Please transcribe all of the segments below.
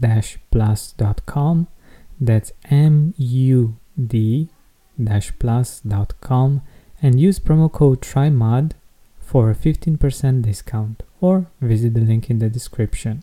mood-plus.com. That's M U D plus.com and use promo code TRYMUD for a 15% discount or visit the link in the description.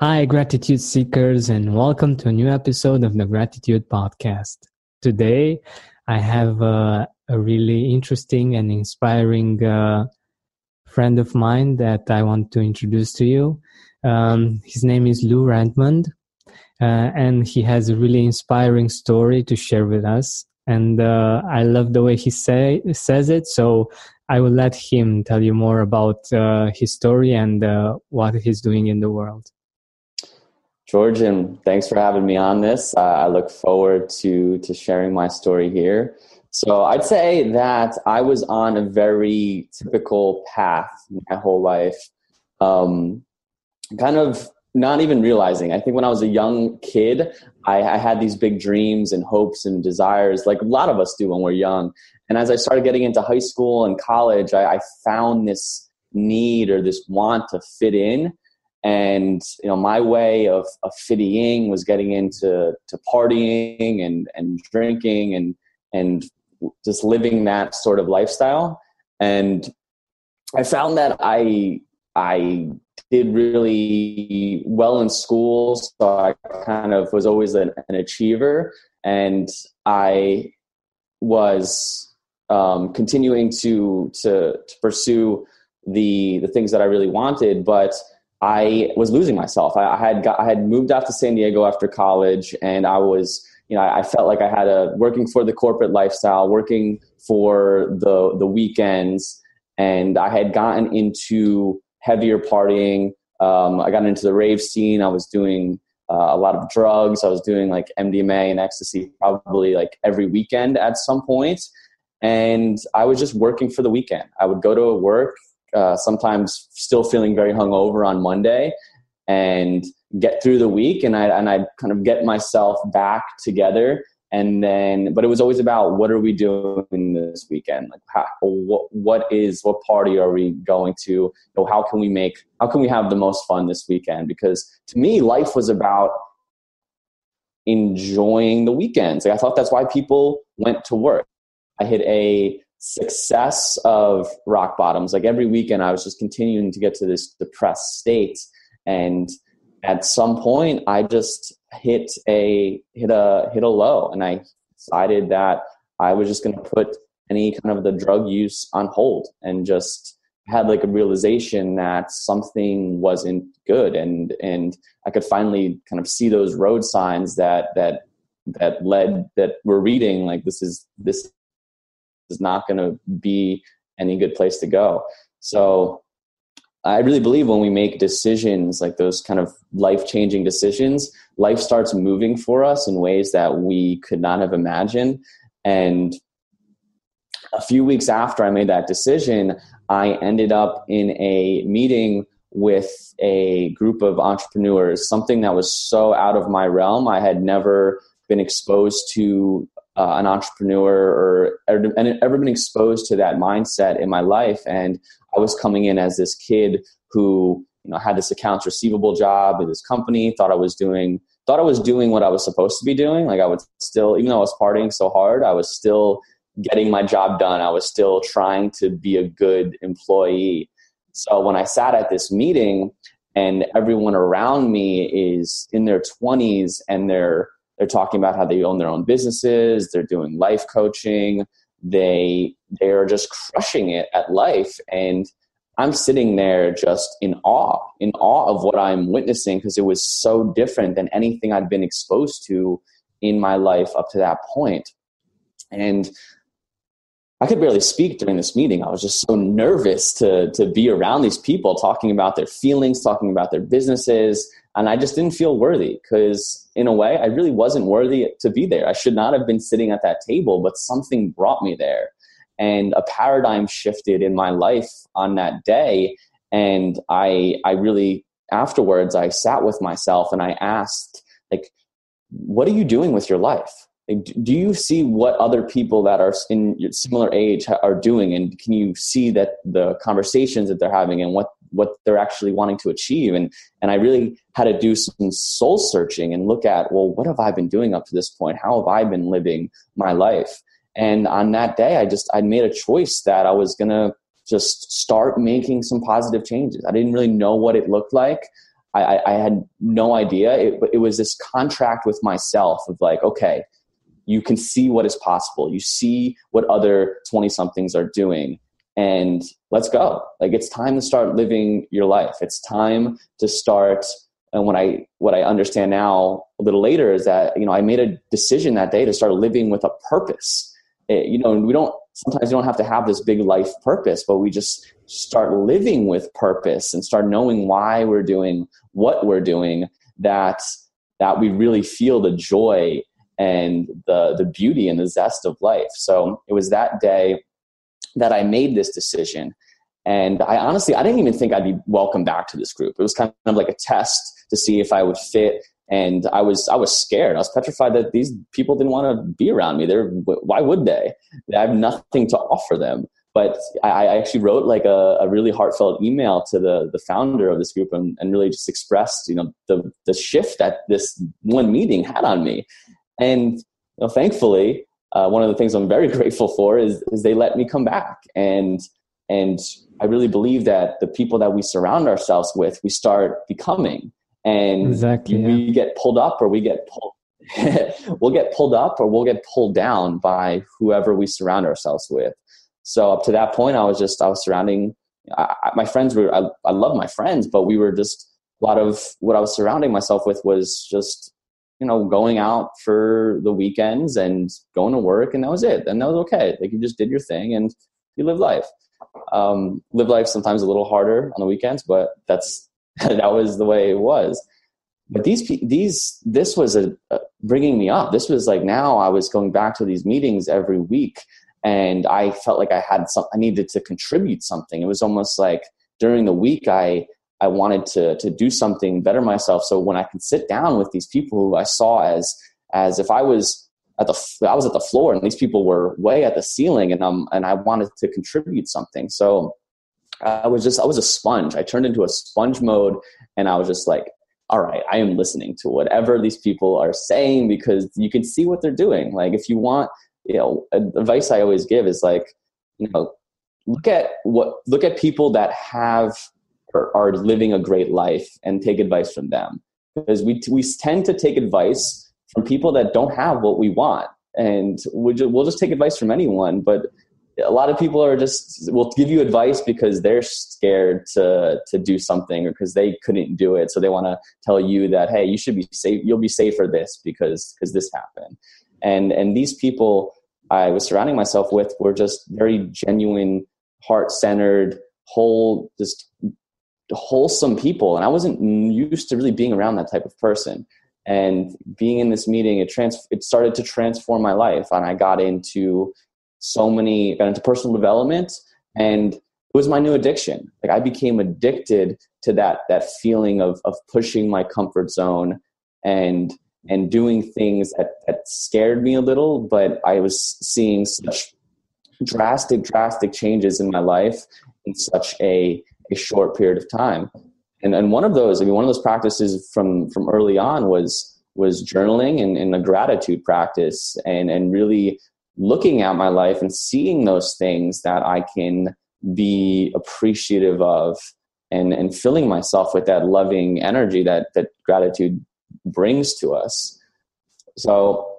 Hi, gratitude seekers, and welcome to a new episode of the Gratitude Podcast. Today, I have uh, a really interesting and inspiring uh, friend of mine that I want to introduce to you. Um, his name is Lou Redmond, uh, and he has a really inspiring story to share with us. And uh, I love the way he say says it. So I will let him tell you more about uh, his story and what he's doing in the world. Georgian, thanks for having me on this. Uh, I look forward to to sharing my story here. So I'd say that I was on a very typical path my whole life, um, kind of not even realizing. I think when I was a young kid, I, I had these big dreams and hopes and desires, like a lot of us do when we're young. And as I started getting into high school and college, I, I found this need or this want to fit in. And you know, my way of, of fitting was getting into to partying and, and drinking and and just living that sort of lifestyle. And I found that I I did really well in school, so I kind of was always an, an achiever, and I was um, continuing to, to to pursue the the things that I really wanted, but I was losing myself. I, I had got, I had moved out to San Diego after college, and I was you know I, I felt like I had a working for the corporate lifestyle, working for the the weekends, and I had gotten into heavier partying. Um, I got into the rave scene. I was doing uh, a lot of drugs. I was doing like MDMA and ecstasy probably like every weekend at some point and I was just working for the weekend. I would go to work, uh, sometimes still feeling very hungover on Monday, and get through the week, and I and I kind of get myself back together. And then, but it was always about what are we doing this weekend? Like, how, what what is what party are we going to? You know, how can we make how can we have the most fun this weekend? Because to me, life was about enjoying the weekends. Like I thought that's why people went to work. I hit a success of rock bottoms. Like every weekend, I was just continuing to get to this depressed state. And at some point, I just hit a hit a hit a low, and I decided that I was just going to put any kind of the drug use on hold, and just had like a realization that something wasn't good, and and I could finally kind of see those road signs that that that led that were reading like this is this is not going to be any good place to go. So I really believe when we make decisions like those kind of life changing decisions, life starts moving for us in ways that we could not have imagined. And a few weeks after I made that decision, I ended up in a meeting with a group of entrepreneurs, something that was so out of my realm. I had never been exposed to uh, an entrepreneur or, ever been exposed to that mindset in my life. And I was coming in as this kid who you know had this accounts receivable job at this company, thought I was doing thought I was doing what I was supposed to be doing. Like I was still, even though I was partying so hard, I was still getting my job done. I was still trying to be a good employee. So when I sat at this meeting and everyone around me is in their 20s and they're they're talking about how they own their own businesses, they're doing life coaching, they they are just crushing it at life and I'm sitting there just in awe, in awe of what I'm witnessing because it was so different than anything I'd been exposed to in my life up to that point. And I could barely speak during this meeting. I was just so nervous to, to be around these people talking about their feelings, talking about their businesses. And I just didn't feel worthy because, in a way, I really wasn't worthy to be there. I should not have been sitting at that table, but something brought me there. And a paradigm shifted in my life on that day. And I, I really, afterwards, I sat with myself and I asked, like, what are you doing with your life? do you see what other people that are in similar age are doing and can you see that the conversations that they're having and what what they're actually wanting to achieve and and i really had to do some soul searching and look at well what have i been doing up to this point how have i been living my life and on that day i just i made a choice that i was going to just start making some positive changes i didn't really know what it looked like I, I, had no idea. It, it was this contract with myself of like, okay, you can see what is possible. You see what other 20 somethings are doing. And let's go. Like it's time to start living your life. It's time to start. And what I what I understand now a little later is that you know I made a decision that day to start living with a purpose. It, eh, you know, and we don't sometimes you don't have to have this big life purpose, but we just start living with purpose and start knowing why we're doing what we're doing. That that we really feel the joy and the the beauty and the zest of life. So it was that day that I made this decision. And I honestly, I didn't even think I'd be welcome back to this group. It was kind of like a test to see if I would fit. And I was, I was scared. I was petrified that these people didn't want to be around me. They're, why would they? I have nothing to offer them. But I, I actually wrote like a, a, really heartfelt email to the, the founder of this group and, and really just expressed, you know, the, the shift that this one meeting had on me. And you know, thankfully, uh, one of the things I'm very grateful for is, is they let me come back. And, and I really believe that the people that we surround ourselves with, we start becoming. And exactly, we yeah. get pulled up or we get pulled. we'll get pulled up or we'll get pulled down by whoever we surround ourselves with. So up to that point, I was just I was surrounding I, my friends were I, I love my friends, but we were just a lot of what I was surrounding myself with was just you know, going out for the weekends and going to work, and that was it. And that was okay. Like you just did your thing and you live life. Um, live life sometimes a little harder on the weekends, but that's that was the way it was. But these these this was a, a bringing me up. This was like now I was going back to these meetings every week, and I felt like I had some. I needed to contribute something. It was almost like during the week I I wanted to to do something better myself. So when I could sit down with these people who I saw as as if I was at the I was at the floor and these people were way at the ceiling and um and I wanted to contribute something. So I was just I was a sponge. I turned into a sponge mode and I was just like, all right, I am listening to whatever these people are saying because you can see what they're doing. Like if you want, you know, advice I always give is like, you know, look at what look at people that have are, living a great life and take advice from them. Because we, we tend to take advice from people that don't have what we want. And we'll just, we'll just take advice from anyone but a lot of people are just will give you advice because they're scared to to do something or because they couldn't do it. So they want to tell you that hey you should be safe you'll be safe for this because because this happened. And and these people I was surrounding myself with were just very genuine, heart centered, whole, just wholesome people. And I wasn't used to really being around that type of person. And being in this meeting, it trans it started to transform my life. And I got into so many, got into personal development and it was my new addiction. Like I became addicted to that that feeling of of pushing my comfort zone and and doing things that, that scared me a little, but I was seeing such drastic, drastic changes in my life in such a, a short period of time. And, and one of those, I mean, one of those practices from, from early on was, was journaling and, and a gratitude practice and, and really looking at my life and seeing those things that I can be appreciative of and, and filling myself with that loving energy that, that gratitude brings to us. So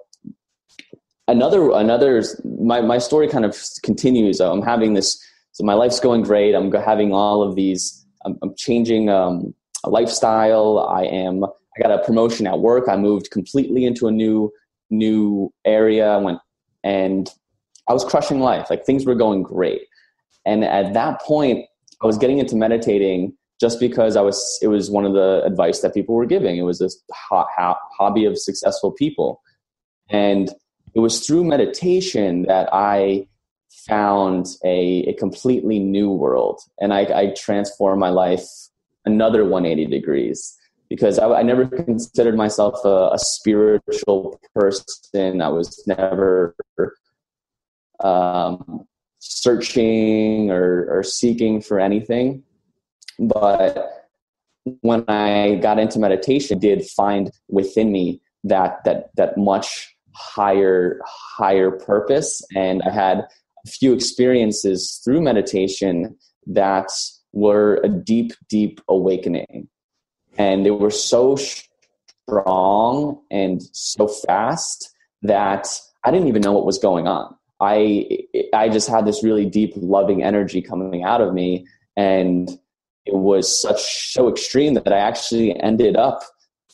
another another my, my story kind of continues. I'm having this so my life's going great. I'm having all of these. I'm, I'm changing um, a lifestyle. I am. I got a promotion at work. I moved completely into a new new area. I went and I was crushing life. Like things were going great. And at that point, I was getting into meditating just because I was, it was one of the advice that people were giving. It was this hot hobby of successful people. And it was through meditation that I found a, a completely new world. And I, I transformed my life another 180 degrees because I, I never considered myself a, a, spiritual person. I was never um, searching or, or seeking for anything. But when I got into meditation, I did find within me that that that much higher higher purpose, and I had few experiences through meditation that were a deep, deep awakening, and they were so strong and so fast that I didn't even know what was going on. I I just had this really deep, loving energy coming out of me, and it was such so extreme that I actually ended up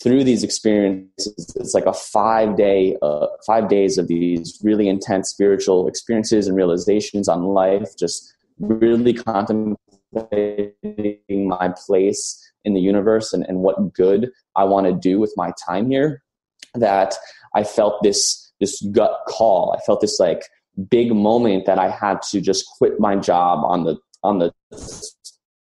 through these experiences. It's like a five day, uh, five days of these really intense spiritual experiences and realizations on life. Just really contemplating my place in the universe and, and what good I want to do with my time here. That I felt this this gut call. I felt this like big moment that I had to just quit my job on the on the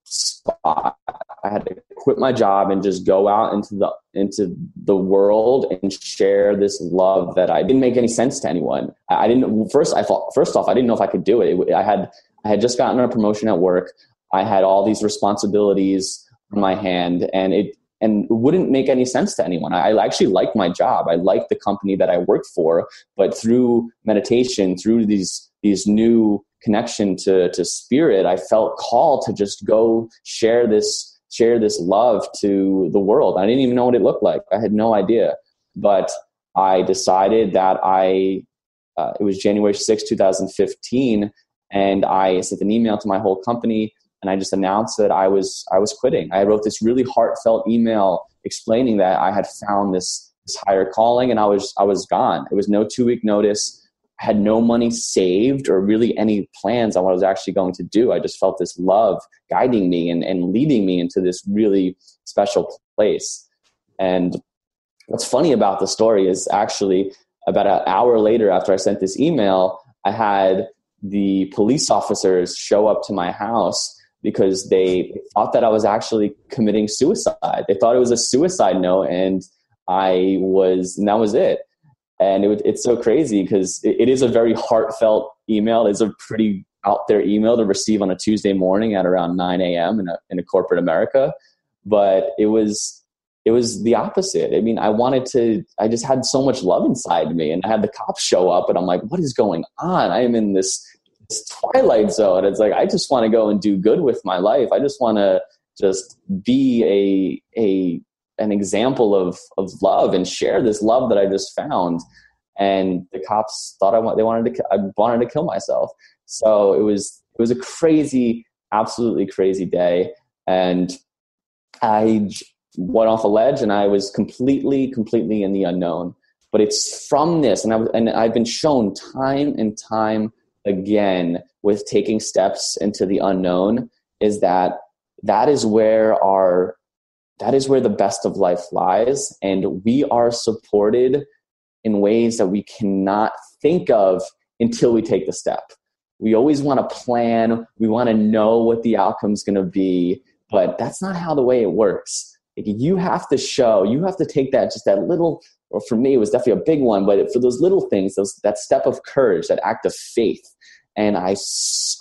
spot. I had to quit my job and just go out into the into the world and share this love that I didn't make any sense to anyone. I didn't first. I thought first off, I didn't know if I could do it. I had I had just gotten a promotion at work. I had all these responsibilities on my hand, and it and it wouldn't make any sense to anyone. I actually liked my job. I liked the company that I worked for, but through meditation, through these these new connection to to spirit, I felt called to just go share this share this love to the world. I didn't even know what it looked like. I had no idea, but I decided that I uh, it was January 6, 2015, and I sent an email to my whole company and I just announced that I was I was quitting. I wrote this really heartfelt email explaining that I had found this this higher calling and I was I was gone. It was no two week notice had no money saved or really any plans on what I was actually going to do. I just felt this love guiding me and, and leading me into this really special place. And what's funny about the story is actually about an hour later after I sent this email, I had the police officers show up to my house because they thought that I was actually committing suicide. They thought it was a suicide note and I was, and that was it and it, it's so crazy because it, it is a very heartfelt email. It's a pretty out there email to receive on a Tuesday morning at around 9 a.m. in a, in a corporate America. But it was it was the opposite. I mean, I wanted to. I just had so much love inside me, and I had the cops show up, and I'm like, "What is going on? I am in this, this twilight zone." It's like I just want to go and do good with my life. I just want to just be a a an example of of love and share this love that I just found. And the cops thought I want they wanted to I wanted to kill myself. So it was it was a crazy, absolutely crazy day, and I went off a ledge and I was completely completely in the unknown. But it's from this, and, I, and I've been shown time and time again with taking steps into the unknown is that that is where our that is where the best of life lies and we are supported in ways that we cannot think of until we take the step. We always want to plan we want to know what the outcome is going to be but that's not how the way it works. You have to show you have to take that just that little or for me it was definitely a big one but for those little things those that step of courage that act of faith. And i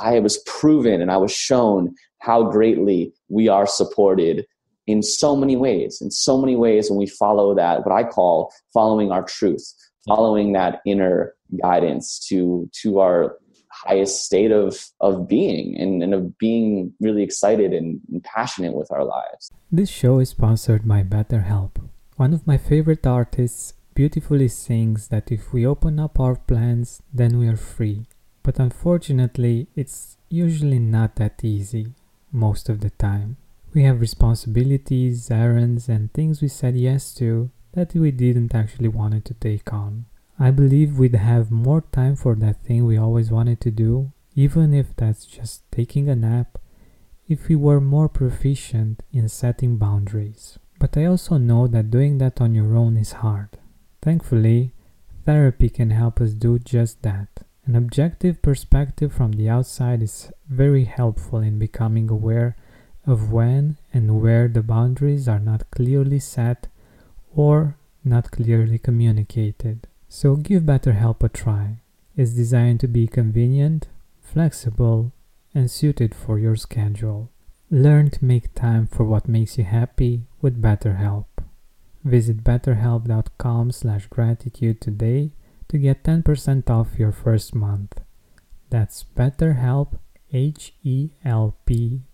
i was proven and i was shown how greatly we are supported in so many ways in so many ways when we follow that what i call following our truth following that inner guidance to to our highest state of of being and, and of being really excited and, and passionate with our lives. This show is sponsored by betterhelp one of my favorite artists beautifully sings that if we open up our plans then we are free. But unfortunately it's usually not that easy most of the time we have responsibilities, errands, and things we said yes to that we didn't actually wanted to take on. I believe we'd have more time for that thing we always wanted to do, even if that's just taking a nap, if we were more proficient in setting boundaries. But I also know that doing that on your own is hard. Thankfully, therapy can help us do just that. An objective perspective from the outside is very helpful in becoming aware of when and where the boundaries are not clearly set or not clearly communicated. So give BetterHelp a try. It's designed to be convenient, flexible, and suited for your schedule. Learn to make time for what makes you happy with BetterHelp. Visit betterhelp.com/gratitude today to get 10% off your first month. That's BetterHelp H E L P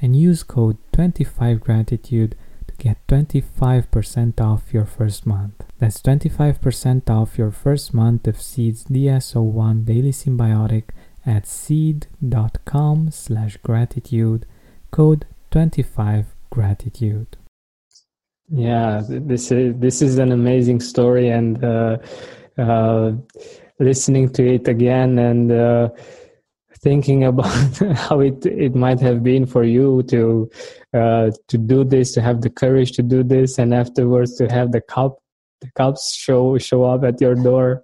and use code 25gratitude to get 25% off your first month. That's 25% off your first month of Seed's DS01 Daily Synbiotic at seed.com slash gratitude, code 25gratitude. Yeah, this is this is an amazing story, and uh, uh, listening to it again and uh, thinking about how it it might have been for you to uh, to do this, to have the courage to do this, and afterwards to have the cup the cups show show up at your door.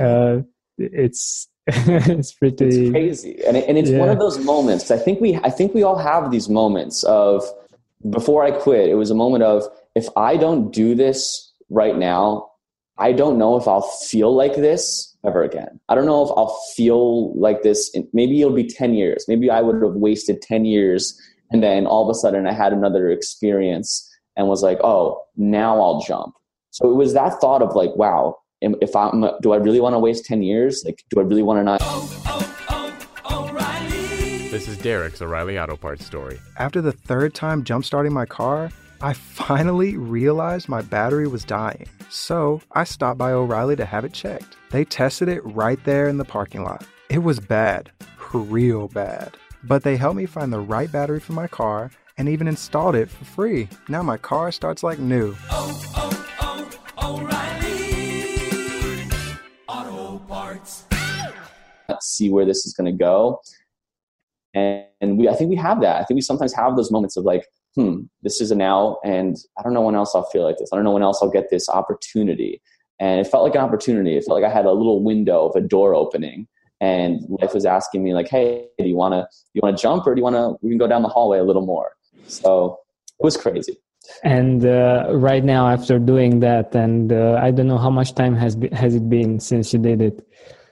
Uh, it's it's pretty it's crazy, and it, and it's yeah. one of those moments. I think we I think we all have these moments of before I quit. It was a moment of if I don't do this right now, I don't know if I'll feel like this ever again. I don't know if I'll feel like this. In, maybe it'll be 10 years. Maybe I would have wasted 10 years and then all of a sudden I had another experience and was like, oh, now I'll jump. So it was that thought of like, wow, if I'm, do I really want to waste 10 years? Like, do I really want to not? Oh, oh, oh, this is Derek's O'Reilly Auto Parts story. After the third time jump starting my car, I finally realized my battery was dying. So I stopped by O'Reilly to have it checked. They tested it right there in the parking lot. It was bad, real bad. But they helped me find the right battery for my car and even installed it for free. Now my car starts like new. Oh, oh, oh, O'Reilly Auto Parts. Let's see where this is going to go. And, and we, I think we have that. I think we sometimes have those moments of like, hmm, this is a now, and I don't know when else I'll feel like this. I don't know when else I'll get this opportunity. And it felt like an opportunity. It felt like I had a little window of a door opening, and life was asking me like, "Hey, do you want to you want to jump, or do you want to we can go down the hallway a little more?" So it was crazy. And uh, right now, after doing that, and uh, I don't know how much time has be, has it been since you did it.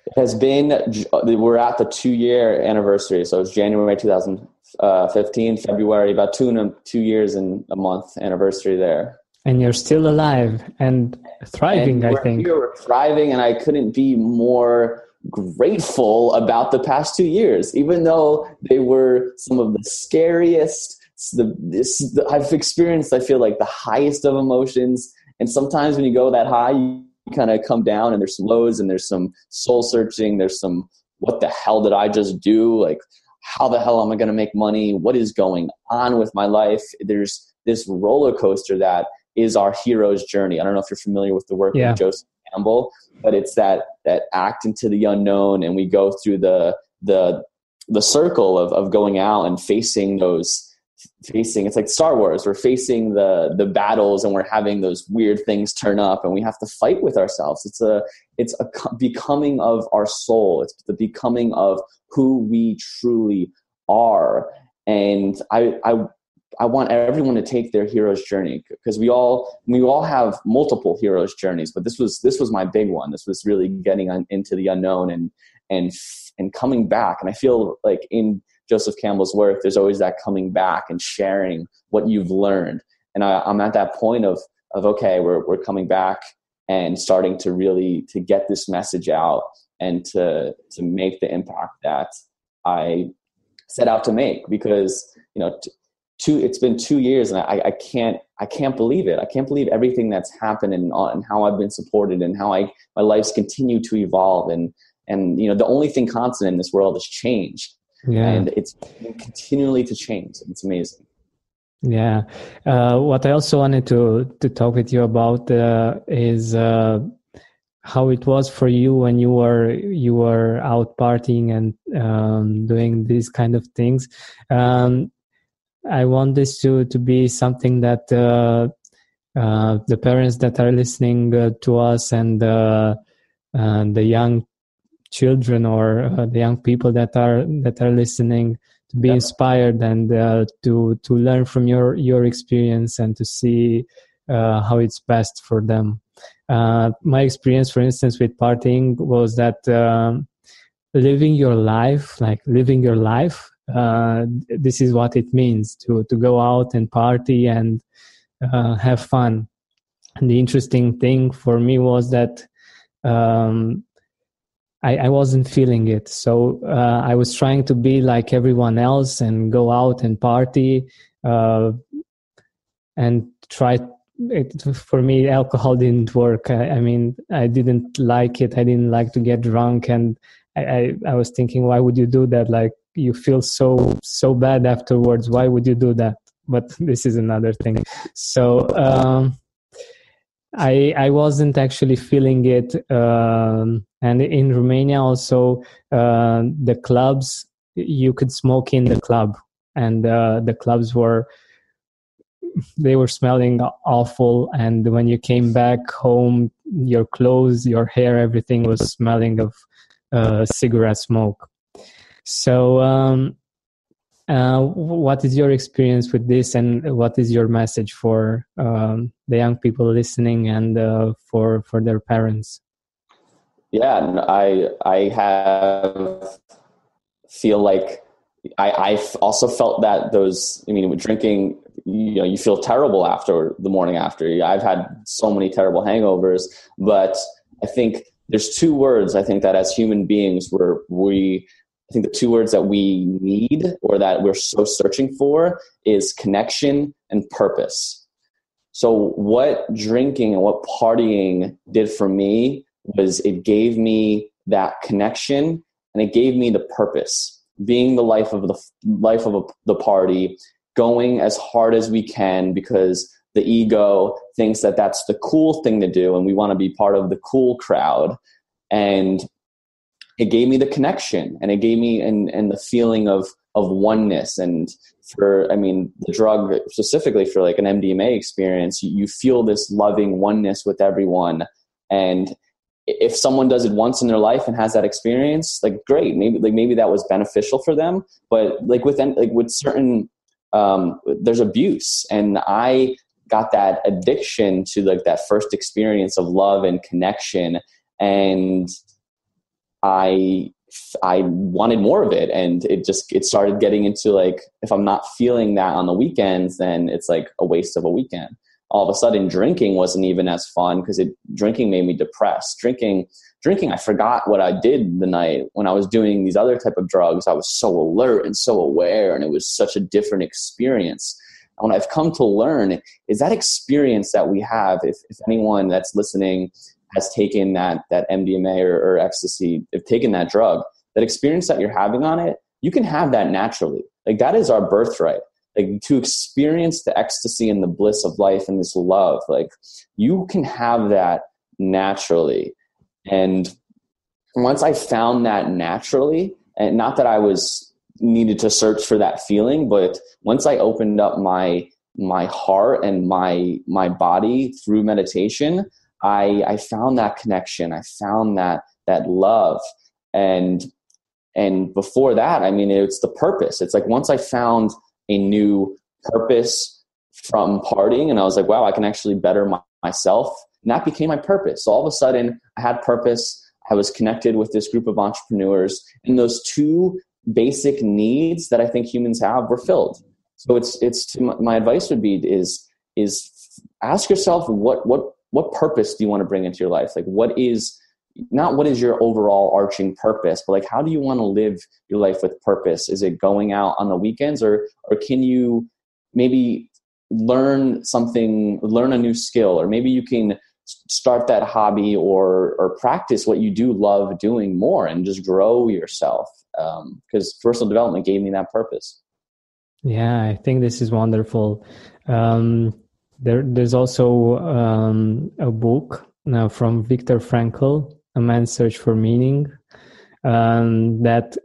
It has been. We're at the two year anniversary, so it's January 2000, uh, 15 February, about two and two years and a month anniversary there. And you're still alive and thriving, and I think. You're thriving, and I couldn't be more grateful about the past two years, even though they were some of the scariest. The, this, the, I've experienced, I feel like the highest of emotions, and sometimes when you go that high, you kind of come down, and there's some lows, and there's some soul searching, there's some what the hell did I just do? Like how the hell am I going to make money? What is going on with my life? There's this roller coaster that is our hero's journey. I don't know if you're familiar with the work yeah. of Joseph Campbell, but it's that that act into the unknown, and we go through the the the circle of of going out and facing those facing it's like star wars we're facing the the battles and we're having those weird things turn up and we have to fight with ourselves it's a it's a becoming of our soul it's the becoming of who we truly are and i i I want everyone to take their hero's journey because we all we all have multiple hero's journeys, but this was this was my big one. This was really getting on, into the unknown and and and coming back. And I feel like in Joseph Campbell's work, there's always that coming back and sharing what you've learned. And I, I'm at that point of of okay, we're we're coming back and starting to really to get this message out and to to make the impact that I set out to make because you know two it's been two years and I, I can't I can't believe it. I can't believe everything that's happened and, uh, and how I've been supported and how I my life's continued to evolve. And and you know the only thing constant in this world is change yeah. and it's continually to change. It's amazing. Yeah. Uh, what i also wanted to to talk with you about uh, is uh, how it was for you when you were you were out partying and um, doing these kind of things. Um, i want this to to be something that uh, uh, the parents that are listening uh, to us and the young children or uh, the young people that are that are listening to be inspired and uh, to to learn from your your experience and to see uh, how it's best for them. Uh, my experience, for instance, with partying was that um, living your life, like living your life, uh, this is what it means to to go out and party and uh, have fun. And the interesting thing for me was that um, I, I wasn't feeling it. So uh, I was trying to be like everyone else and go out and party uh, and try. It, for me, alcohol didn't work. I, I, mean, I didn't like it. I didn't like to get drunk, and I, I, I was thinking, why would you do that? Like you feel so so bad afterwards. Why would you do that? But this is another thing. So. Um, I I wasn't actually feeling it, um, and in Romania also uh, the clubs you could smoke in the club and uh, the clubs were they were smelling awful and when you came back home your clothes your hair everything was smelling of uh, cigarette smoke. So um, uh, what is your experience with this and what is your message for um, the young people listening and uh, for for their parents yeah i i have feel like I, I also felt that those, I mean, with drinking, you know, you feel terrible after the morning after. I've had so many terrible hangovers, but I think there's two words I think that as human beings, we're, we, I think the two words that we need or that we're so searching for is connection and purpose. So, what drinking and what partying did for me was it gave me that connection and it gave me the purpose being the life of the life of a, the party, going as hard as we can because the ego thinks that that's the cool thing to do and we want to be part of the cool crowd and it gave me the connection and it gave me and and the feeling of of oneness. And for i mean the drug specifically for like an mdma experience you, you feel this loving oneness with everyone. And if someone does it once in their life and has that experience like great. Maybe like maybe that was beneficial for them. But like with like with certain um, there's abuse. And i got that addiction to like that first experience of love and connection. And i i wanted more of it and it just it started getting into like if i'm not feeling that on the weekends then it's like a waste of a weekend. All of a sudden drinking wasn't even as fun because it drinking made me depressed. Drinking drinking i forgot what i did the night. When i was doing these other type of drugs i was so alert and so aware and it was such a different experience. And what i've come to learn is that experience that we have if, if anyone that's listening has taken that that mdma or, or ecstasy if taken that drug that experience that you're having on it you can have that naturally. Like that is our birthright. Like to experience the ecstasy and the bliss of life and this love like you can have that naturally. And once i found that naturally and not that i was needed to search for that feeling but once i opened up my my heart and my my body through meditation i i found that connection. I found that that love. And and before that i mean it's the purpose. It's like once i found a new purpose from partying and i was like wow i can actually better my, myself and that became my purpose. So all of a sudden i had purpose. I was connected with this group of entrepreneurs and those two basic needs that i think humans have were filled. So it's it's my advice would be is is ask yourself what what what purpose do you want to bring into your life? Like what is not what is your overall arching purpose, but like how do you want to live your life with purpose? Is it going out on the weekends or or can you maybe learn something, learn a new skill, or maybe you can start that hobby or or practice what you do love doing more and just grow yourself? Because um, personal development gave me that purpose. Yeah i think this is wonderful. Um, there, there's also um, a book now from Viktor Frankl a man's search for meaning um, that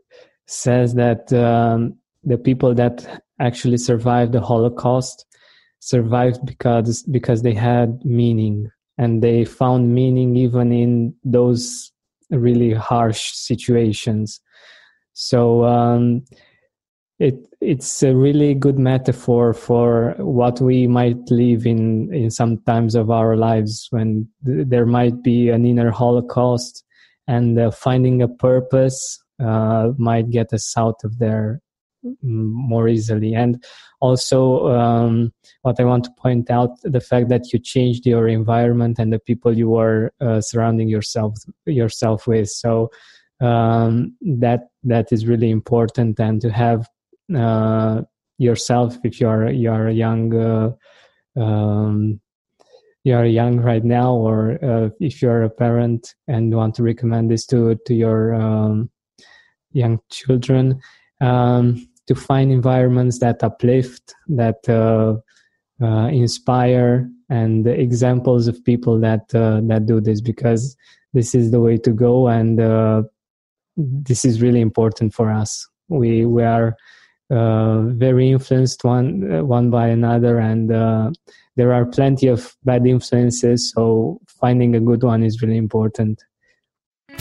says that um, the people that actually survived the holocaust survived because because they had meaning and they found meaning even in those really harsh situations. So um, it it's a really good metaphor for what we might live in in some times of our lives when th- there might be an inner holocaust and uh, finding a purpose uh, might get us out of there mm, more easily. And also um, what i want to point out the fact that you changed your environment and the people you were uh, surrounding yourself yourself with. So um, that that is really important. And to have uh, yourself if you're you're young uh, um, you're young right now or uh, if you're a parent and want to recommend this to to your um, young children um, to find environments that uplift that uh, uh, inspire and examples of people that uh, that do this because this is the way to go and this is really important for us. We we are uh, very influenced one uh, one by another, and uh, there are plenty of bad influences. So finding a good one is really important.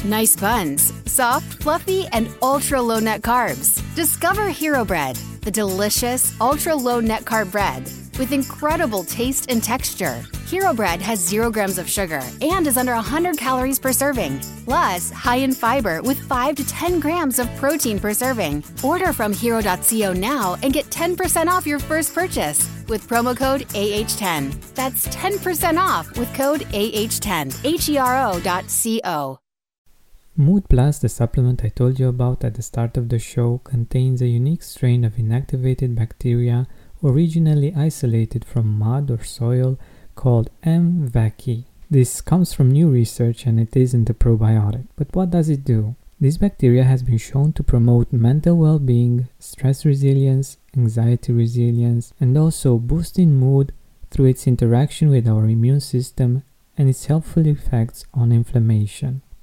Nice buns, soft, fluffy, and ultra low net carbs. Discover Hero Bread, the delicious ultra low net carb bread with incredible taste and texture. Hero Bread has zero grams of sugar and is under 100 calories per serving, plus high in fiber with 5 to 10 grams of protein per serving. Order from hero.co now and get 10% off your first purchase with promo code AH10. That's 10% off with code AH10. H E R O.co. Mood Plus, the supplement I told you about at the start of the show, contains a unique strain of inactivated bacteria originally isolated from mud or soil called M. vaccae. This comes from new research and it isn't a probiotic. But what does it do? This bacteria has been shown to promote mental well being, stress resilience, anxiety resilience, and also boosting mood through its interaction with our immune system and its helpful effects on inflammation.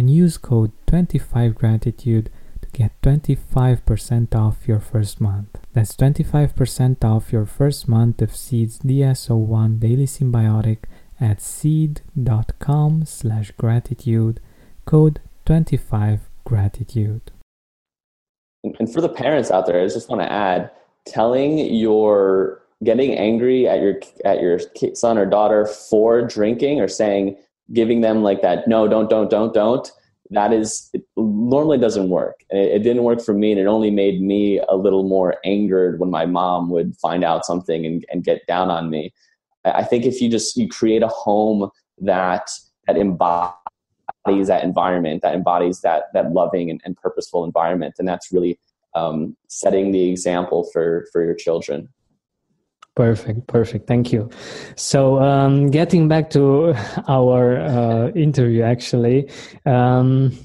and use code 25gratitude to get 25% off your first month. That's 25% off your first month of Seed's DS01 Daily Synbiotic at seed.com slash gratitude, code 25gratitude. And for the parents out there, I just want to add, telling your getting angry at your at your son or daughter for drinking or saying giving them like that no don't don't don't don't that is it normally doesn't work. It, it, didn't work for me and it only made me a little more angered when my mom would find out something and, and get down on me. I think if you just you create a home that that embodies that environment that embodies that that loving and, and purposeful environment and that's really um, setting the example for for your children Perfect, perfect. Thank you. So, um, getting back to our uh, interview, actually, um,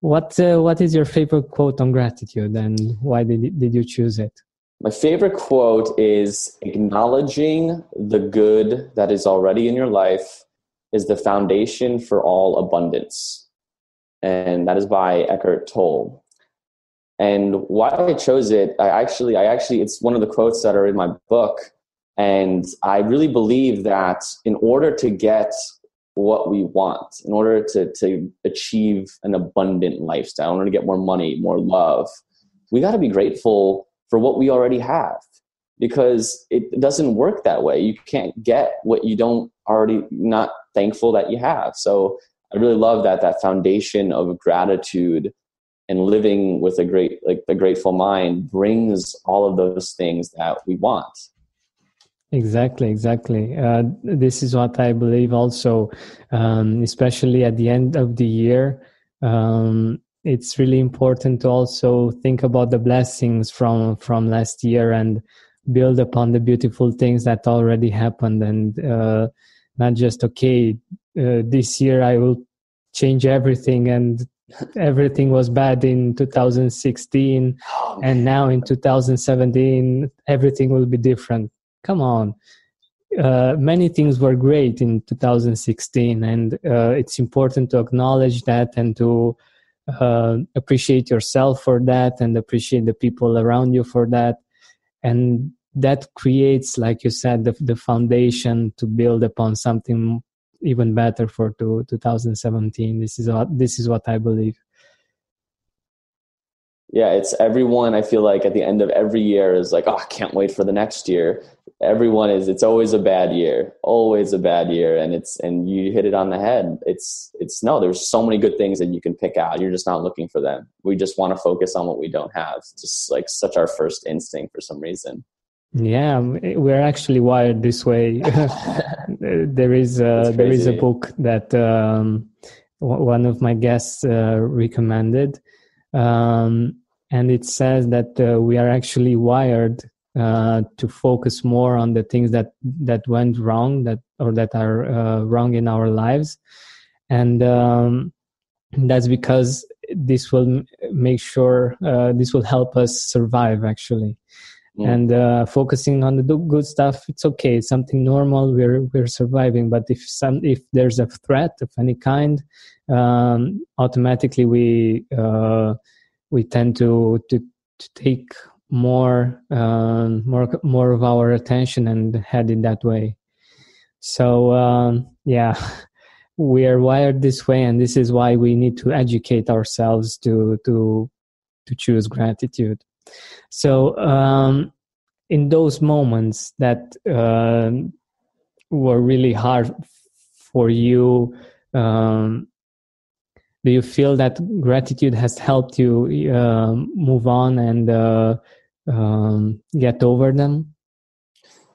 what uh, what is your favorite quote on gratitude, and why did did you choose it? My favorite quote is acknowledging the good that is already in your life is the foundation for all abundance. And that is by Eckhart Tolle. And why I chose it, I actually, I actually, it's one of the quotes that are in my book. And I really believe that in order to get what we want, in order to, to achieve an abundant lifestyle, in order to get more money, more love, we got to be grateful for what we already have because it doesn't work that way. You can't get what you don't already, not thankful that you have. So I really love that, that foundation of gratitude and living with a great like a grateful mind brings all of those things that we want. Exactly exactly. Uh, this is what i believe also um, especially at the end of the year. Um, it's really important to also think about the blessings from from last year and build upon the beautiful things that already happened. And uh, not just okay uh, this year i will change everything and everything was bad in 2016 oh, and now in 2017 everything will be different. Come on. Uh, many things were great in 2016 and uh, it's important to acknowledge that and to uh, appreciate yourself for that and appreciate the people around you for that. And that creates like you said the, the foundation to build upon something even better for to, 2017 this is what this is what i believe. Yeah it's everyone i feel like at the end of every year is like oh i can't wait for the next year. Everyone is it's always a bad year always a bad year and it's and you hit it on the head. It's it's no there's so many good things that you can pick out. You're just not looking for them. We just want to focus on what we don't have. It's just like such our first instinct for some reason yeah we're actually wired this way. There is a, there is a book that um, one of my guests uh, recommended um, and it says that uh, we are actually wired uh, to focus more on the things that that went wrong that or that are uh, wrong in our lives. And um, that's because this will make sure uh, this will help us survive actually and uh, focusing on the good stuff it's okay. It's something normal. We're we're surviving. But if some if there's a threat of any kind um, automatically we uh, we tend to to to take more um, more more of our attention and head in that way. So um, yeah we are wired this way and this is why we need to educate ourselves to to to choose gratitude so um, in those moments that uh, were really hard for you um, do you feel that gratitude has helped you uh, move on and uh, um, get over them?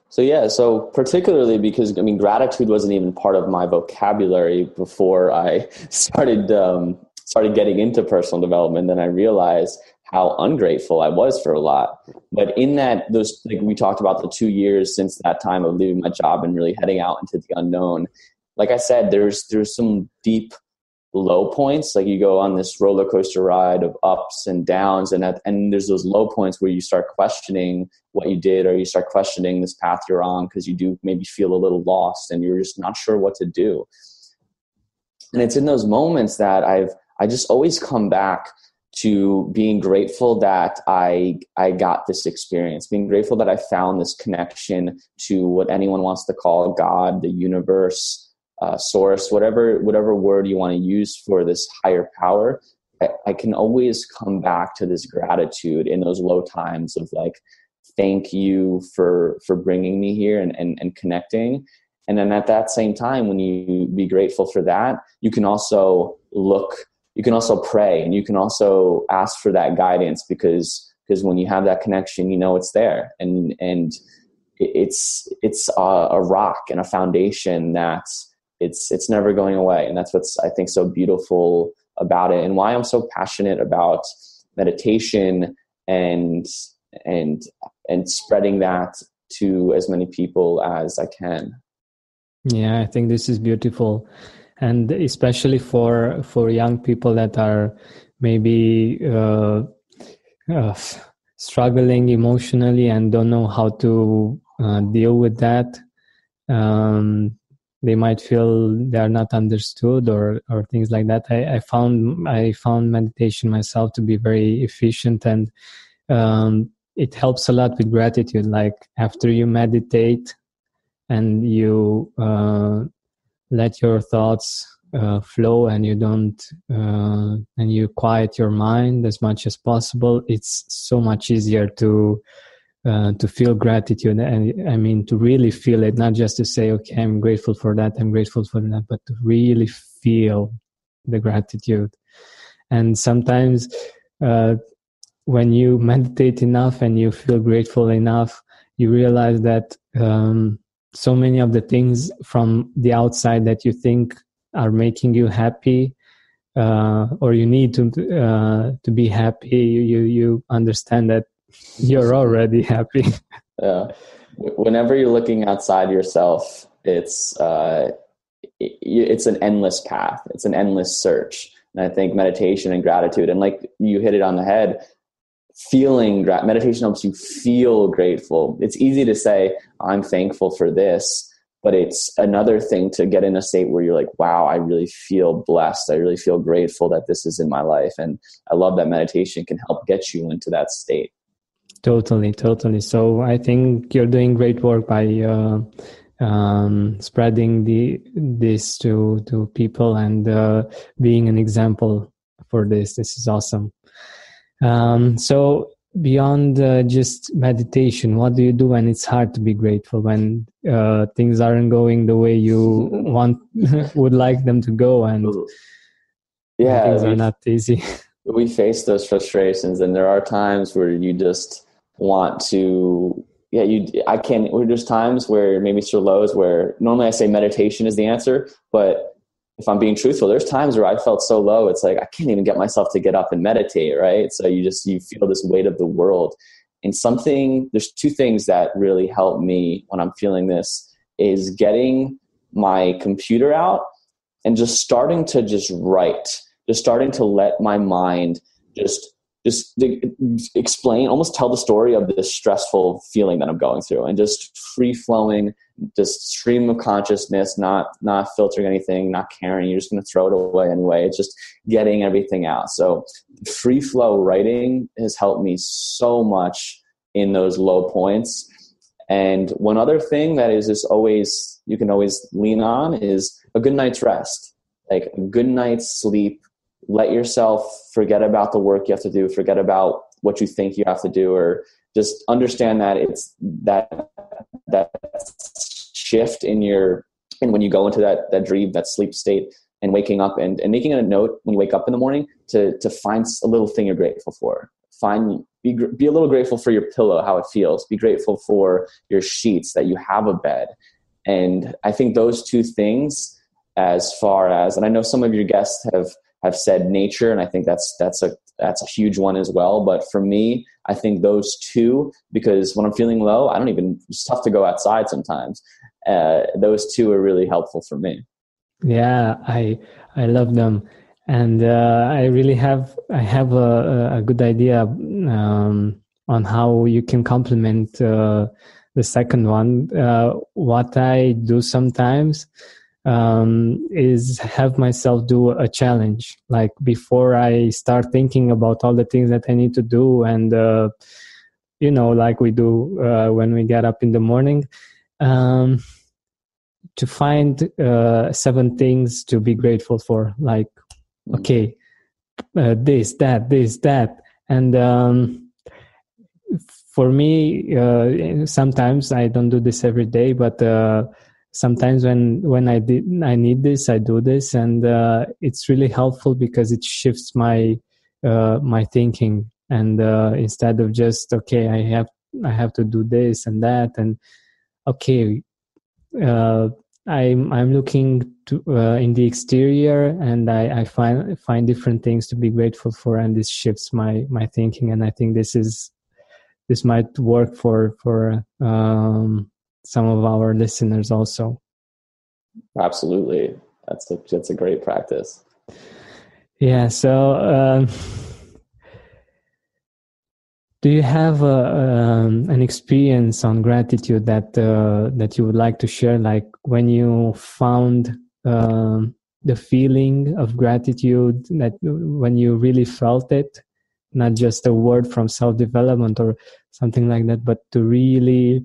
So yeah, so particularly because I mean gratitude wasn't even part of my vocabulary before I started um, started getting into personal development. Then I realized how ungrateful I was for a lot. But in that, those like we talked about the two years since that time of leaving my job and really heading out into the unknown. Like I said, there's there's some deep low points like you go on this roller coaster ride of ups and downs and at, and there's those low points where you start questioning what you did or you start questioning this path you're on because you do maybe feel a little lost and you're just not sure what to do and it's in those moments that i've i just always come back to being grateful that I I got this experience, being grateful that I found this connection to what anyone wants to call God, the universe, uh, source, whatever whatever word you want to use for this higher power, I, I can always come back to this gratitude in those low times of like, thank you for for bringing me here and, and, and connecting. And then at that same time, when you be grateful for that, you can also look, you can also pray, and you can also ask for that guidance because because when you have that connection, you know it's there, and and it's it's a, a rock and a foundation that's it's it's never going away. And that's what's i think so beautiful about it and why i'm so passionate about meditation and and and spreading that to as many people as i can. Yeah i think this is beautiful and especially for for young people that are maybe uh, uh, struggling emotionally and don't know how to uh, deal with that um, they might feel they are not understood or or things like that. I, I found i found meditation myself to be very efficient and um, it helps a lot with gratitude. Like after you meditate and you uh, let your thoughts uh, flow and you don't uh, and you quiet your mind as much as possible. It's so much easier to uh, to feel gratitude and i mean to really feel it not just to say okay i'm grateful for that i'm grateful for that but to really feel the gratitude. And sometimes uh, when you meditate enough and you feel grateful enough you realize that um, so many of the things from the outside that you think are making you happy uh, or you need to uh, to be happy. You you you understand that you're already happy. Yeah. Whenever you're looking outside yourself it's uh, it's an endless path. It's an endless search. And i think meditation and gratitude and like you hit it on the head feeling gratitude, meditation helps you feel grateful. It's easy to say i'm thankful for this but it's another thing to get in a state where you're like wow i really feel blessed. I really feel grateful that this is in my life. And i love that meditation can help get you into that state. Totally totally. So i think you're doing great work by uh, um, spreading the this to to people and uh, being an example for this. This is awesome um, so beyond uh, just meditation what do you do when it's hard to be grateful when uh, things aren't going the way you want would like them to go and yeah things are not easy? We face those frustrations and there are times where you just want to yeah you i can where there's times where maybe it's your lows where normally i say meditation is the answer but if I'm being truthful, there's times where I felt so low, it's like I can't even get myself to get up and meditate, right? So you just you feel this weight of the world. And something there's two things that really help me when I'm feeling this is getting my computer out and just starting to just write, just starting to let my mind just just explain, almost tell the story of this stressful feeling that I'm going through, and just free flowing, just stream of consciousness, not not filtering anything, not caring. You're just going to throw it away anyway. It's just getting everything out. So free flow writing has helped me so much in those low points. And one other thing that is just always you can always lean on is a good night's rest, like a good night's sleep let yourself forget about the work you have to do forget about what you think you have to do or just understand that it's that that shift in your and when you go into that that dream that sleep state and waking up and, and making a note when you wake up in the morning to to find a little thing you're grateful for. Find be, be a little grateful for your pillow how it feels. Be grateful for your sheets that you have a bed. And i think those two things as far as and i know some of your guests have have said nature, and I think that's that's a that's a huge one as well. But for me, I think those two because when I'm feeling low, I don't even it's tough to go outside sometimes. Uh, those two are really helpful for me. Yeah, I I love them, and uh, I really have I have a, a good idea um, on how you can complement uh, the second one. Uh, what I do sometimes um, is have myself do a challenge. Like before i start thinking about all the things that i need to do and uh, you know like we do uh, when we get up in the morning um, to find uh, seven things to be grateful for. Like mm. okay uh, this that this that. And um, for me uh, sometimes i don't do this every day but uh, sometimes when when i did i need this i do this and uh, it's really helpful because it shifts my uh, my thinking. And uh, instead of just okay i have i have to do this and that and okay uh, i'm i'm looking to uh, in the exterior and i i find find different things to be grateful for and this shifts my my thinking and i think this is this might work for for um some of our listeners also. Absolutely, that's a that's a great practice. Yeah. So, um, do you have a, um, an experience on gratitude that uh, that you would like to share? Like when you found um, the feeling of gratitude, that when you really felt it, not just a word from self development or something like that, but to really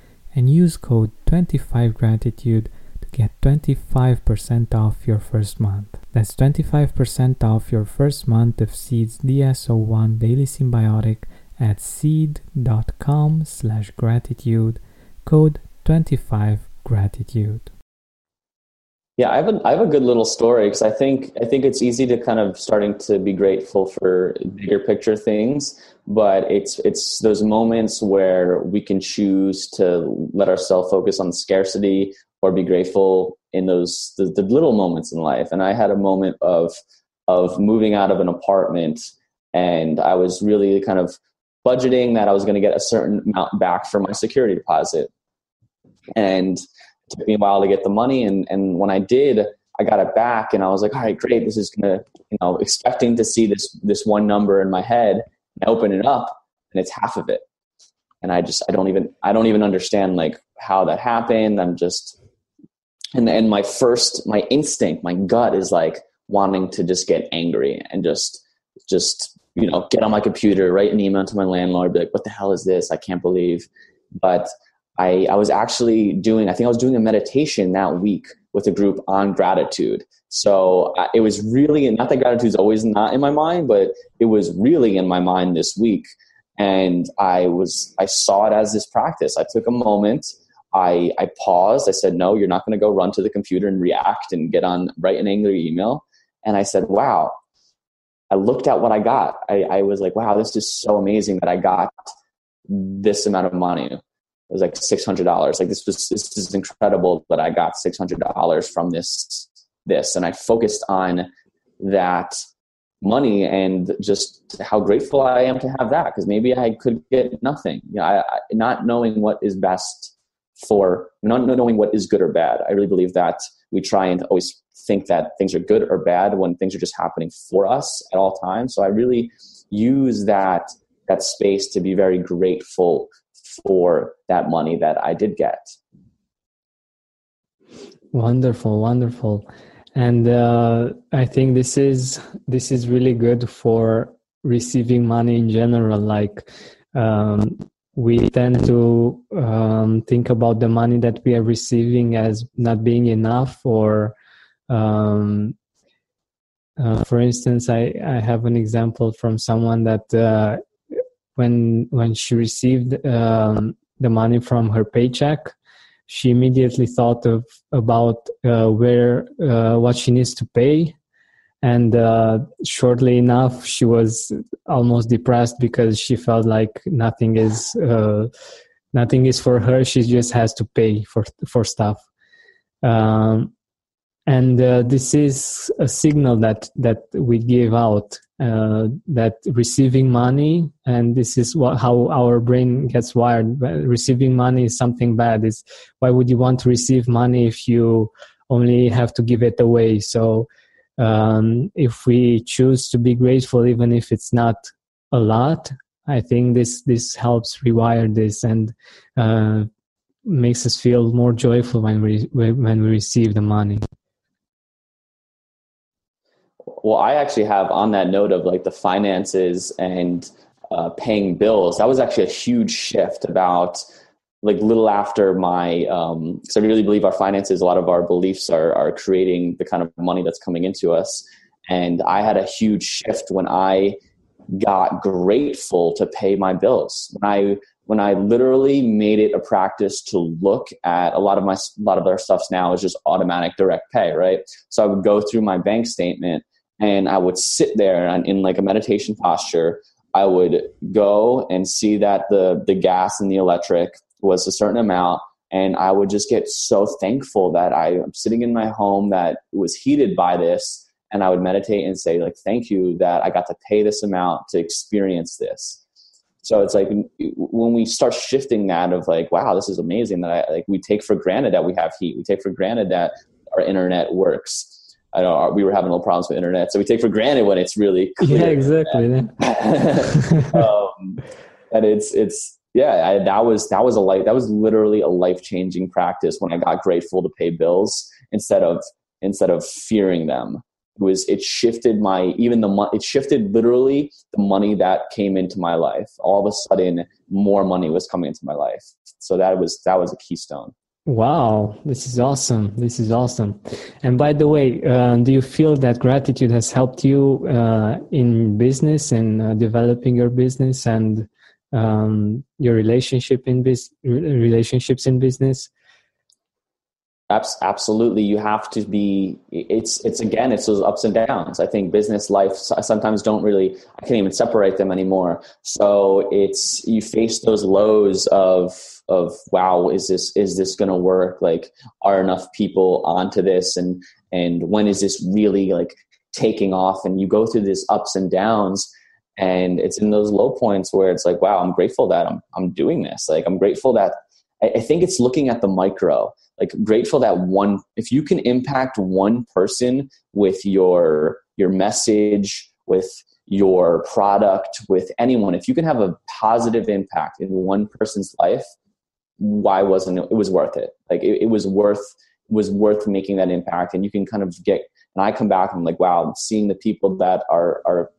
and use code 25gratitude to get 25% off your first month. That's 25% off your first month of Seed's DS01 Daily Synbiotic at seed.com slash gratitude, code 25gratitude. Yeah, I have a I have a good little story because I think I think it's easy to kind of starting to be grateful for bigger picture things, but it's it's those moments where we can choose to let ourselves focus on scarcity or be grateful in those the, the little moments in life. And I had a moment of of moving out of an apartment, and I was really kind of budgeting that I was going to get a certain amount back for my security deposit, and took me a while to get the money and and when I did I got it back and I was like all right great this is gonna you know expecting to see this this one number in my head and I open it up and it's half of it. And I just I don't even I don't even understand like how that happened. I'm just and and my first my instinct my gut is like wanting to just get angry and just just you know get on my computer write an email to my landlord be like what the hell is this? I can't believe. But I, I was actually doing, I think I was doing a meditation that week with a group on gratitude. So uh, it was really, not that gratitude is always not in my mind, but it was really in my mind this week. And I was, I saw it as this practice. I took a moment, I, I paused. I said, no, you're not going to go run to the computer and react and get on, write an angry email. And I said, wow. I looked at what I got. I, I was like, wow, this is so amazing that I got this amount of money it was like six hundred dollars. Like this was this is incredible that I got six hundred dollars from this this, and I focused on that money and just how grateful I am to have that because maybe I could get nothing. You know, I, I, not knowing what is best for not knowing what is good or bad. I really believe that we try and always think that things are good or bad when things are just happening for us at all times. So I really use that that space to be very grateful for that money that I did get. Wonderful, wonderful, and uh, I think this is this is really good for receiving money in general. Like um, we tend to um, think about the money that we are receiving as not being enough, or um, uh, for instance, I, I have an example from someone that uh, when when she received um, the money from her paycheck, she immediately thought of about uh, where uh, what she needs to pay. And uh, shortly enough she was almost depressed because she felt like nothing is uh, nothing is for her. She just has to pay for for stuff. Um, and uh, this is a signal that that we give out uh, that receiving money and this is what how our brain gets wired. Receiving money is something bad. Is why would you want to receive money if you only have to give it away? So um, if we choose to be grateful even if it's not a lot i think this this helps rewire this and uh, makes us feel more joyful when we when we receive the money well i actually have on that note of like the finances and uh, paying bills that was actually a huge shift about like little after my um because i really believe our finances a lot of our beliefs are are creating the kind of money that's coming into us. And i had a huge shift when i got grateful to pay my bills. When i when i literally made it a practice to look at a lot of my a lot of our stuffs now is just automatic direct pay right? So i would go through my bank statement and i would sit there and in like a meditation posture I would go and see that the the gas and the electric was a certain amount and i would just get so thankful that i am sitting in my home that was heated by this and i would meditate and say like thank you that i got to pay this amount to experience this. So it's like when we start shifting that of like wow this is amazing that i like we take for granted that we have heat. We take for granted that our internet works I know we were having little problems with internet, so we take for granted when it's really clear. Yeah, exactly. um, and it's it's yeah, I, that was that was a life that was literally a life changing practice when I got grateful to pay bills instead of instead of fearing them. It was it shifted my even the money it shifted literally the money that came into my life. All of a sudden, more money was coming into my life. So that was that was a keystone. Wow, this is awesome. This is awesome. And by the way, uh, do you feel that gratitude has helped you uh, in business and uh, developing your business and um, your relationship in biz- relationships in business absolutely. You have to be it's it's again it's those ups and downs. I think business life sometimes don't really i can't even separate them anymore. So it's you face those lows of of wow is this is this going to work? Like are enough people onto this? And and when is this really like taking off? And you go through these ups and downs and it's in those low points where it's like wow i'm grateful that i'm, I'm doing this. Like i'm grateful that I, think it's looking at the micro like grateful that one if you can impact one person with your your message with your product with anyone if you can have a positive impact in one person's life why wasn't it, it was worth it like it, it was worth was worth making that impact and you can kind of get and i come back and I'm like wow seeing the people that are are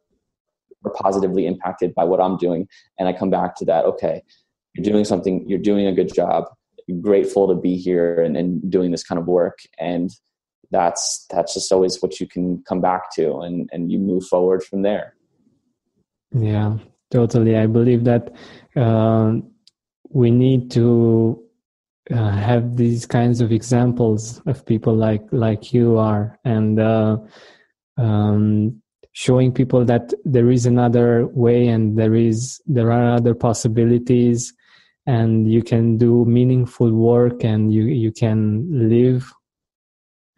are positively impacted by what I'm doing. And I come back to that, okay, you're doing something, you're doing a good job. Grateful to be here and, and doing this kind of work. And that's that's just always what you can come back to and, and you move forward from there. Yeah, totally. I believe that uh, we need to uh, have these kinds of examples of people like like you are and uh, um, showing people that there is another way and there is there are other possibilities and you can do meaningful work and you you can live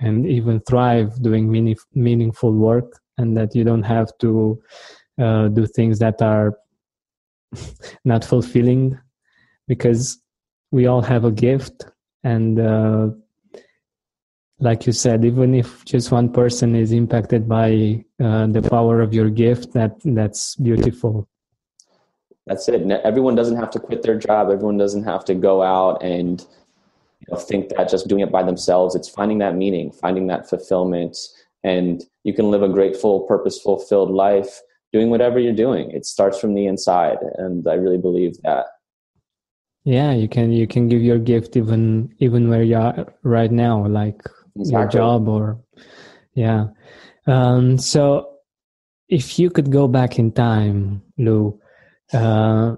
and even thrive doing meaning, meaningful work and that you don't have to uh, do things that are not fulfilling because we all have a gift and uh, like you said, even if just one person is impacted by uh, the power of your gift, that that's beautiful. That's it. Everyone doesn't have to quit their job. Everyone doesn't have to go out and you know, think that just doing it by themselves. It's finding that meaning, finding that fulfillment, and you can live a grateful, purposeful, filled life doing whatever you're doing. It starts from the inside, and I really believe that. Yeah, you can you can give your gift even even where you are right now, like exactly. your job or yeah. Um, so if you could go back in time, Lou, uh,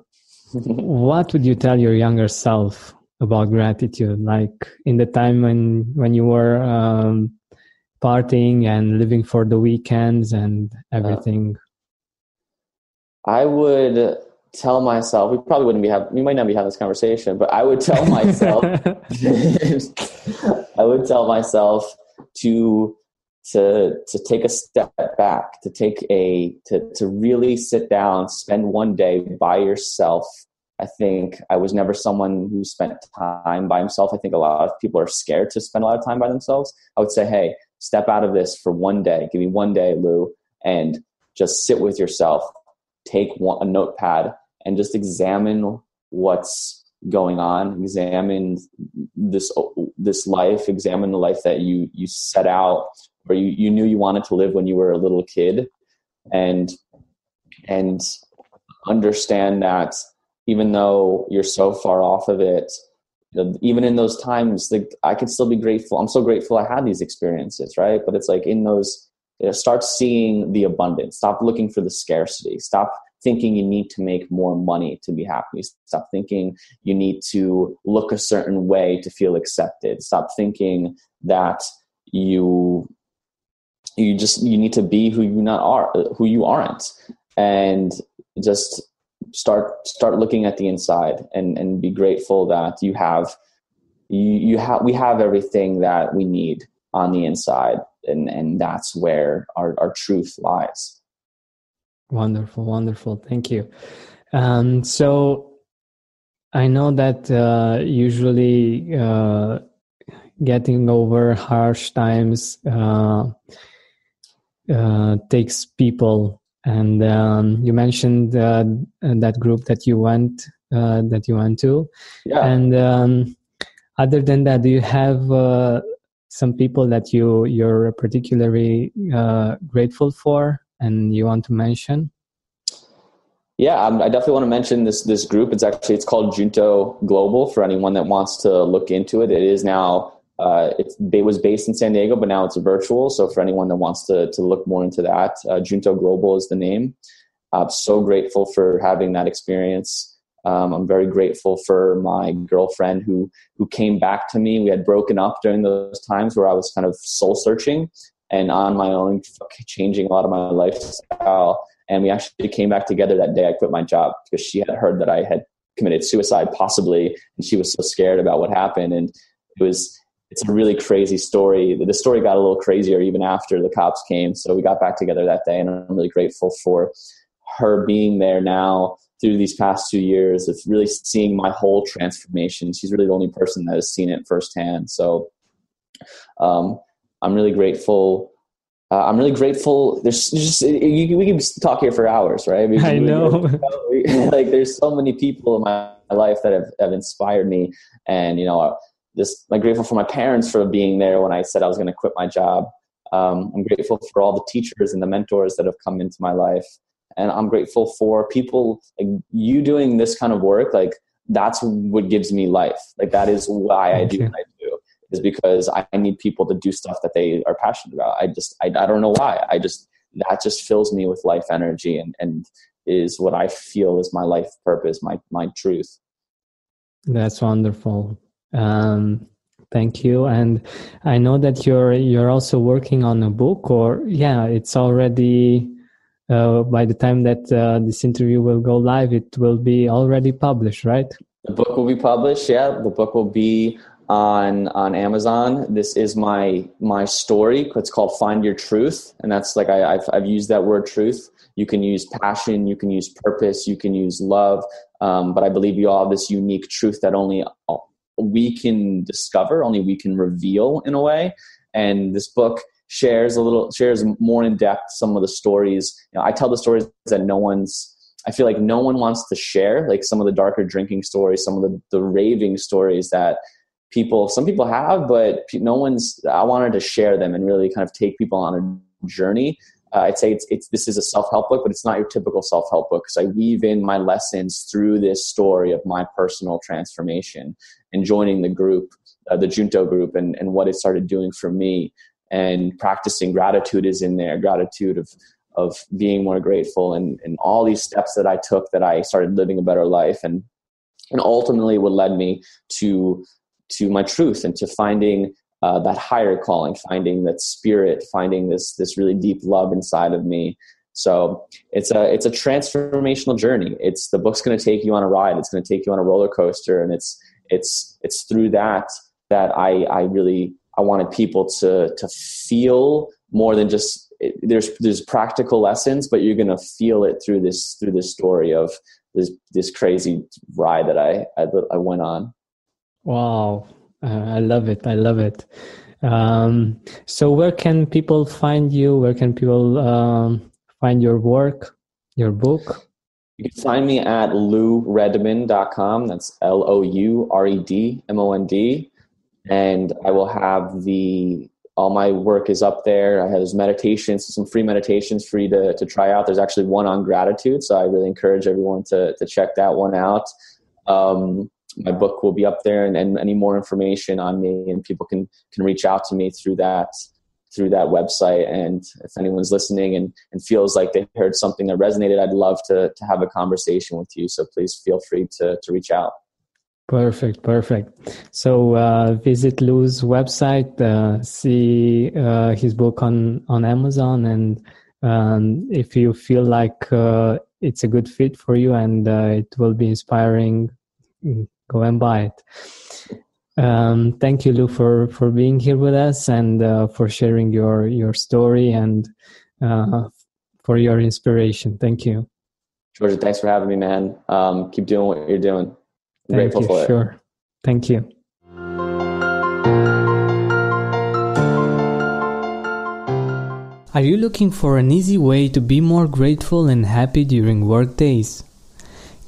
what would you tell your younger self about gratitude? Like in the time when when you were um, partying and living for the weekends and everything. I would tell myself we probably wouldn't be having we might not be having this conversation, but I would tell myself I would tell myself to to to take a step back, to take a to to really sit down, spend one day by yourself. I think I was never someone who spent time by himself. I think a lot of people are scared to spend a lot of time by themselves. I would say, hey, step out of this for one day. Give me one day, Lou, and just sit with yourself. Take one, a notepad and just examine what's going on. Examine this this life. Examine the life that you you set out or you, you knew you wanted to live when you were a little kid and and understand that even though you're so far off of it even in those times like i could still be grateful. I'm so grateful i had these experiences right? But it's like in those you know, start seeing the abundance. Stop looking for the scarcity. Stop thinking you need to make more money to be happy. Stop thinking you need to look a certain way to feel accepted. Stop thinking that you you just you need to be who you not are who you aren't. And just start start looking at the inside and and be grateful that you have you you have we have everything that we need on the inside and and that's where our our truth lies. Wonderful wonderful. Thank you. Um so i know that uh usually uh getting over harsh times uh uh, takes people. And um, you mentioned uh, that group that you went uh, that you went to. Yeah. And um, other than that, do you have uh, some people that you you're particularly uh, grateful for and you want to mention? Yeah, I definitely want to mention this this group. It's actually it's called Junto Global for anyone that wants to look into it. It is now uh, it was based in San Diego, but now it's virtual. So for anyone that wants to, to look more into that, uh, Junto Global is the name. I'm so grateful for having that experience. Um, I'm very grateful for my girlfriend who who came back to me. We had broken up during those times where I was kind of soul searching and on my own, changing a lot of my lifestyle. And we actually came back together that day. I quit my job because she had heard that I had committed suicide, possibly, and she was so scared about what happened. And it was it's a really crazy story. The story got a little crazier even after the cops came. So we got back together that day, and I'm really grateful for her being there now through these past two years of really seeing my whole transformation. She's really the only person that has seen it firsthand. So um, I'm really grateful. Uh, I'm really grateful. There's just you, we can talk here for hours, right? We, I know. like there's so many people in my life that have, have inspired me, and you know just I'm grateful for my parents for being there when I said I was going to quit my job. Um, I'm grateful for all the teachers and the mentors that have come into my life, and I'm grateful for people like you doing this kind of work. Like that's what gives me life. Like that is why I do what I do is because I need people to do stuff that they are passionate about. I just I, I don't know why. I just that just fills me with life energy and and is what I feel is my life purpose, my my truth. That's wonderful. Um, thank you. And I know that you're you're also working on a book, or yeah, it's already. Uh, by the time that uh, this interview will go live, it will be already published, right? The book will be published. Yeah, the book will be on on Amazon. This is my my story. It's called Find Your Truth, and that's like I, have I've used that word truth. You can use passion, you can use purpose, you can use love, um, but I believe you all have this unique truth that only we can discover, only we can reveal in a way. And this book shares a little, shares more in depth some of the stories. You know, I tell the stories that no one's I feel like no one wants to share like some of the darker drinking stories, some of the, the raving stories that people, some people have, but no one's, I wanted to share them and really kind of take people on a journey. Uh, I'd say it's, it's, this is a self-help book, but it's not your typical self-help book because I weave in my lessons through this story of my personal transformation and joining the group, uh, the Junto group and, and what it started doing for me. And practicing gratitude is in there, gratitude of, of being more grateful and, and all these steps that I took that I started living a better life and and ultimately what led me to to my truth and to finding uh, that higher calling, finding that spirit, finding this this really deep love inside of me. So it's a it's a transformational journey. It's the book's going to take you on a ride. It's going to take you on a roller coaster, and it's it's it's through that that I I really I wanted people to to feel more than just there's there's practical lessons, but you're gonna feel it through this through this story of this this crazy ride that I I, I went on. Wow, uh, I love it! I love it. Um, so, where can people find you? Where can people um, find your work, your book? You can find me at louredmond.com. That's L O U R E D M O N D. And I will have the all my work is up there. I have those meditations, some free meditations for you to, to try out. There's actually one on gratitude, so I really encourage everyone to, to check that one out. Um, my book will be up there, and, and any more information on me, and people can can reach out to me through that through that website. And if anyone's listening and, and feels like they heard something that resonated, I'd love to to have a conversation with you. So please feel free to to reach out. Perfect, perfect. So uh, visit Lou's website, uh, see uh, his book on on Amazon, and um, if you feel like uh, it's a good fit for you and uh, it will be inspiring, go and buy it. Um, thank you, Lou, for for being here with us and uh, for sharing your your story and for your inspiration. Thank you, Georgian. Thanks for having me, man. Um, keep doing what you're doing. Thank grateful you, for it. Sure. Thank you. Are you looking for an easy way to be more grateful and happy during work days?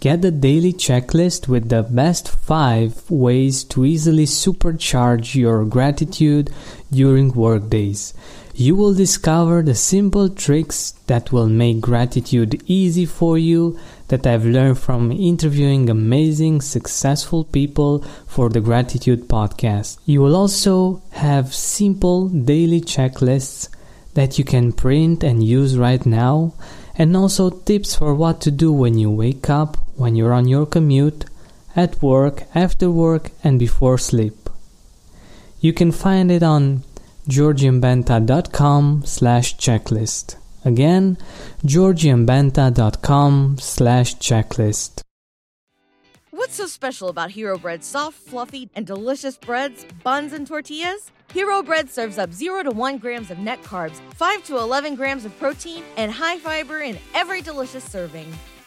Get the daily checklist with the best 5 ways to easily supercharge your gratitude during workdays. You will discover the simple tricks that will make gratitude easy for you that I've learned from interviewing amazing, successful people for the Gratitude Podcast. You will also have simple daily checklists that you can print and use right now, and also tips for what to do when you wake up, when you're on your commute, at work, after work, and before sleep. You can find it on georgianbenta.com slash checklist. Again, georgianbenta.com slash checklist. What's so special about Hero Bread's soft, fluffy, and delicious breads, buns, and tortillas? Hero Bread serves up 0 to 1 grams of net carbs, 5 to 11 grams of protein, and high fiber in every delicious serving.